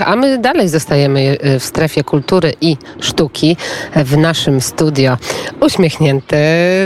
A my dalej zostajemy e, w strefie kultury i sztuki w naszym studio. Uśmiechnięty,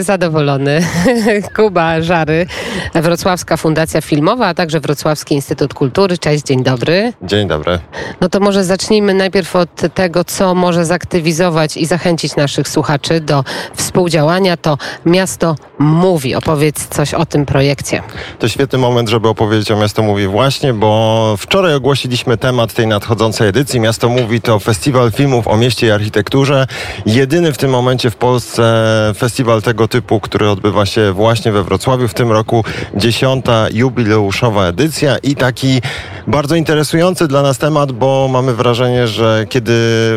zadowolony Kuba Żary, Wrocławska Fundacja Filmowa, a także Wrocławski Instytut Kultury. Cześć, dzień dobry. Dzień dobry. No to może zacznijmy najpierw od tego, co może zaktywizować i zachęcić naszych słuchaczy do współdziałania. To Miasto Mówi. Opowiedz coś o tym projekcie. To świetny moment, żeby opowiedzieć o Miasto Mówi właśnie, bo wczoraj ogłosiliśmy temat tej nadchodzącej edycji. Miasto Mówi to festiwal filmów o mieście i architekturze. Jedyny w tym momencie w Polsce festiwal tego typu, który odbywa się właśnie we Wrocławiu. W tym roku dziesiąta jubileuszowa edycja i taki bardzo interesujący dla nas temat, bo mamy wrażenie, że kiedy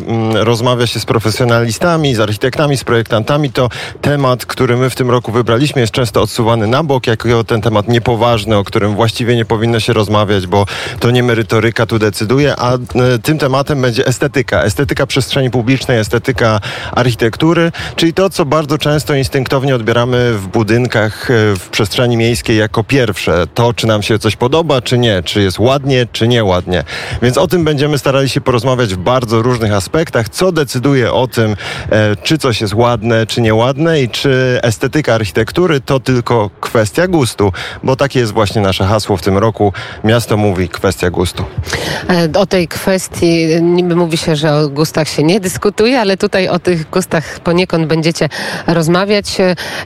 mm, rozmawia się z profesjonalistami, z architektami, z projektantami, to temat, który my w tym roku wybraliśmy jest często odsuwany na bok, jako ten temat niepoważny, o którym właściwie nie powinno się rozmawiać, bo to nie merytoryka tu decyduje, a e, tym tematem będzie estetyka. Estetyka przestrzeni publicznej, estetyka architektury, czyli to, co bardzo często instynktownie odbieramy w budynkach, e, w przestrzeni miejskiej jako pierwsze. To, czy nam się coś podoba, czy nie, czy jest ładnie, czy nieładnie. Więc o tym będziemy starali się porozmawiać w bardzo różnych aspektach, co decyduje o tym, e, czy coś jest ładne, czy nieładne i czy estetyka architektury to tylko kwestia gustu, bo takie jest właśnie nasze hasło w tym roku. Miasto mówi kwestia gustu. O tej kwestii niby mówi się, że o gustach się nie dyskutuje, ale tutaj o tych gustach poniekąd będziecie rozmawiać.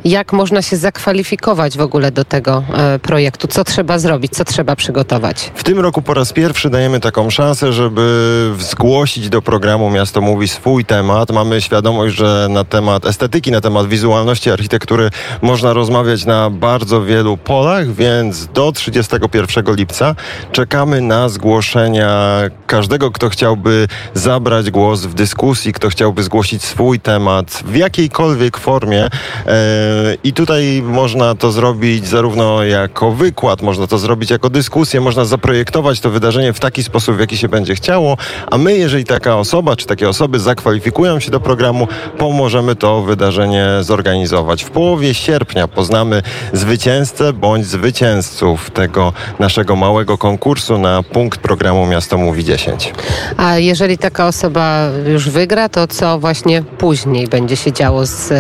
Jak można się zakwalifikować w ogóle do tego e, projektu? Co trzeba zrobić? Co trzeba przygotować? W tym roku po raz pierwszy dajemy taką szansę, żeby zgłosić do programu Miasto Mówi swój temat. Mamy świadomość, że na temat estetyki, na temat wizualności architektury można rozmawiać na bardzo wielu polach, więc do 31 lipca czekamy na zgłoszenia każdego, kto chciałby zabrać głos w dyskusji, kto chciałby zgłosić swój temat w jakiejkolwiek formie. E, I tutaj można to zrobić zarówno jako wykład, można to zrobić jako dyskusję, można zaprojektować to wydarzenie w taki sposób, w jaki się będzie chciało, a my, jeżeli taka osoba czy takie osoby zakwalifikują się do programu, pomożemy to wydarzenie zorganizować. W połowie sierpnia poznamy zwycięzcę bądź zwycięzców tego naszego małego konkursu na punkt programu Miasto Mówi 10. A jeżeli taka osoba już wygra, to co właśnie później będzie się działo z,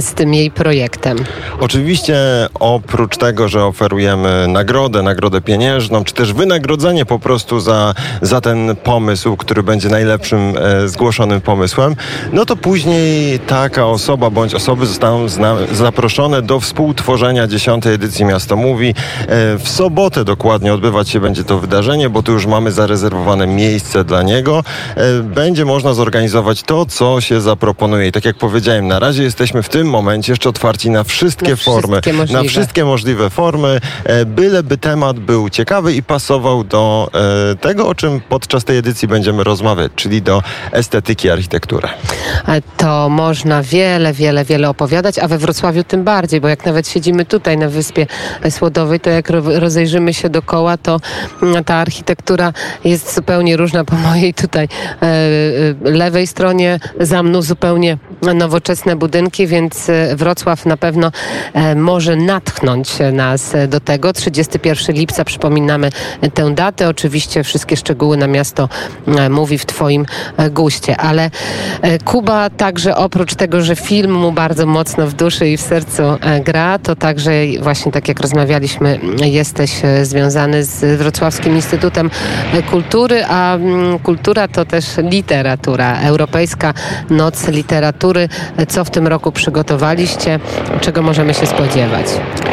z tym jej projektem? Oczywiście oprócz tego, że oferujemy nagrodę, nagrodę pieniężną, czy też wynagrodzenie po prostu za, za ten pomysł, który będzie najlepszym e, zgłoszonym pomysłem, no to później taka osoba bądź osoby zostaną zaproszone do współtworzenia 10 edycji Miasto Mówi. E, w sobotę dokładnie odbywać się będzie to wydarzenie, bo tu już mamy zarezerwowane miejsce dla niego. E, będzie można zorganizować to, co się zaproponuje. I tak jak powiedziałem, na razie jesteśmy w tym momencie jeszcze otwarci na wszystkie Na formy, wszystkie możliwe. na wszystkie możliwe formy, e, byleby temat był ciekawy i pasował do e, tego, o czym podczas tej edycji będziemy rozmawiać, czyli do estetyki architektury. To można wiele, wiele, wiele opowiadać, a we Wrocławiu tym bardziej, bo jak nawet siedzimy tutaj na Wyspie Słodowej, to jak ro- rozejrzymy się dookoła, to mm, ta architektura jest zupełnie różna po mojej tutaj e, e, lewej stronie, za mną zupełnie nowoczesne budynki, więc e, Wrocław na pewno może natchnąć nas do tego. 31 lipca przypominamy tę datę. Oczywiście wszystkie szczegóły na miasto mówi w Twoim guście, ale Kuba także oprócz tego, że film mu bardzo mocno w duszy i w sercu gra, to także właśnie tak jak rozmawialiśmy, jesteś związany z Wrocławskim Instytutem Kultury, a mm, kultura to też literatura. Europejska Noc Literatury. Co w tym roku przygotowaliście? Czego możemy się spodziewać?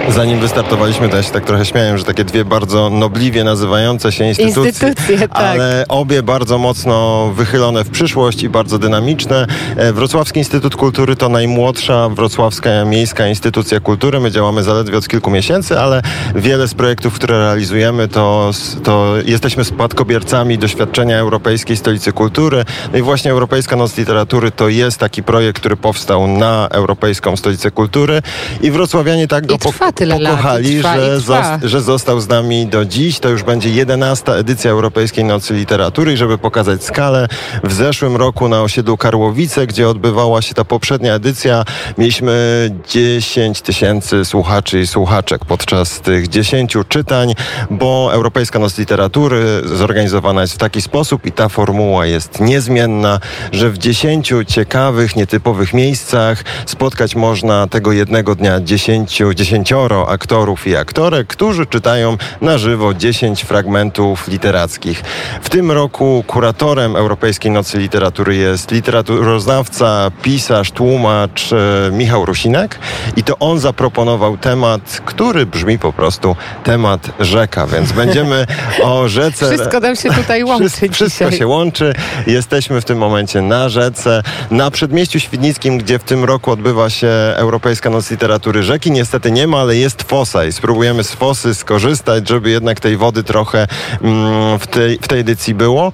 Zanim wystartowaliśmy, to ja się tak trochę śmiałem, że takie dwie bardzo nobliwie nazywające się instytucje, Instytucje, tak. ale obie bardzo mocno wychylone w przyszłość i bardzo dynamiczne. E, Wrocławski Instytut Kultury to najmłodsza wrocławska miejska instytucja kultury. My działamy zaledwie od kilku miesięcy, ale wiele z projektów, które realizujemy, to, to jesteśmy spadkobiercami doświadczenia Europejskiej Stolicy Kultury. No i właśnie Europejska Noc Literatury to jest taki projekt, który powstał na Europejską Stolicę Kultury i wrocławianie tak go i pokochali, trwa, że, że został z nami do dziś. To już będzie 11 edycja Europejskiej Nocy Literatury i żeby pokazać skalę, w zeszłym roku na osiedlu Karłowice, gdzie odbywała się ta poprzednia edycja, mieliśmy 10 tysięcy słuchaczy i słuchaczek podczas tych 10 czytań, bo Europejska Noc Literatury zorganizowana jest w taki sposób i ta formuła jest niezmienna, że w dziesięciu ciekawych, nietypowych miejscach spotkać można tego jednego dnia dziesięciu, dziesięcioro aktorów i aktorek, którzy czytają na żywo dziesięć fragmentów literackich. W tym roku kuratorem Europejskiej Nocy Literatury jest literaturoznawca, pisarz, tłumacz e, Michał Rusinek i to on zaproponował temat, który brzmi po prostu temat rzeka, więc będziemy o rzece... Wszystko nam się tutaj łączy Wszystko, wszystko się łączy. Jesteśmy w tym momencie na rzece, na przedmieściu Świdnickim, gdzie w tym roku odbywa się Europejska Noc Literatury Rzeki. Niestety nie ma, ale jest fosa i spróbujemy z fosy skorzystać, żeby jednak tej wody trochę mm, w, tej, w tej edycji było. E,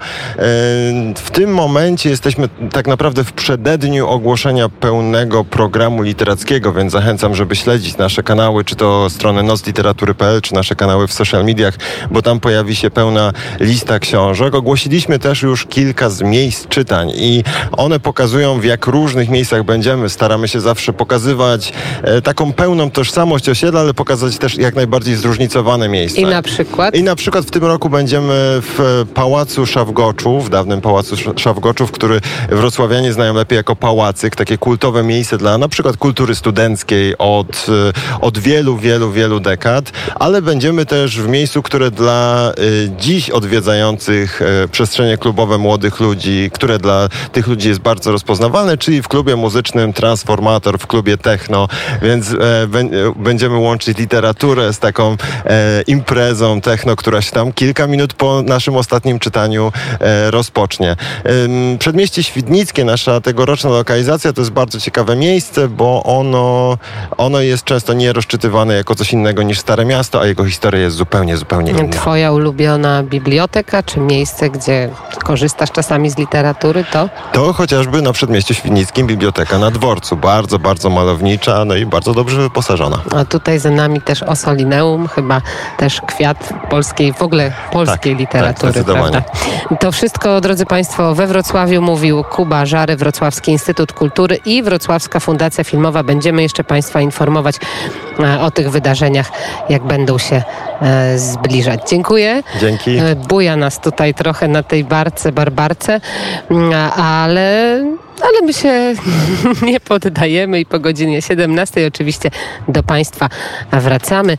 W tym momencie jesteśmy tak naprawdę w przededniu ogłoszenia pełnego programu literackiego, więc zachęcam, żeby śledzić nasze kanały, czy to stronę nocliteratury.pl, czy nasze kanały w social mediach, bo tam pojawi się pełna lista książek. Ogłosiliśmy też już kilka z miejsc czytań i one pokazują, w jak różnych miejscach będziemy. Staramy się zawsze pokazywać e, taką pełną tożsamość osiedla, ale pokazać też jak najbardziej zróżnicowane miejsca. I na przykład? I na przykład w tym roku będziemy w Pałacu Szawgoczów, w dawnym Pałacu Sz- Szawgoczów, który wrocławianie znają lepiej jako pałacyk, takie kultowe miejsce dla na przykład kultury studenckiej od, e, od wielu, wielu, wielu dekad, ale będziemy też w miejscu, które dla e, dziś odwiedzających e, przestrzenie klubowe młodych ludzi, które dla tych ludzi jest bardzo rozpoznawalne, czyli w klubie muzycznym Transformator, w klubie Techno, więc e, e, będziemy łączyć literaturę z taką imprezą techno, która się tam kilka minut po naszym ostatnim czytaniu rozpocznie. Przedmieście Świdnickie, nasza tegoroczna lokalizacja, to jest bardzo ciekawe miejsce, bo ono, ono jest często nie rozczytywane jako coś innego niż Stare Miasto, a jego historia jest zupełnie, zupełnie inna. Twoja ulubiona biblioteka, czy miejsce, gdzie korzystasz czasami z literatury, to? To chociażby na Przedmieściu Świdnickim biblioteka na dworcu. Bardzo, bardzo malownicza, no i bardzo dobrze wyposażona. A tutaj za nami też Osolineum, chyba też kwiat polskiej, w ogóle polskiej Tak, literatury, tak, zdecydowanie. prawda? To wszystko, drodzy Państwo, we Wrocławiu mówił Kuba Żary, Wrocławski Instytut Kultury i Wrocławska Fundacja Filmowa. Będziemy jeszcze Państwa informować e, o tych wydarzeniach, jak będą się zbliżać. Dziękuję. Dzięki. E, Buja nas tutaj trochę na tej barce, barbarce, mm, ale, ale my się nie poddajemy i po godzinie 17 oczywiście do Państwa wracamy.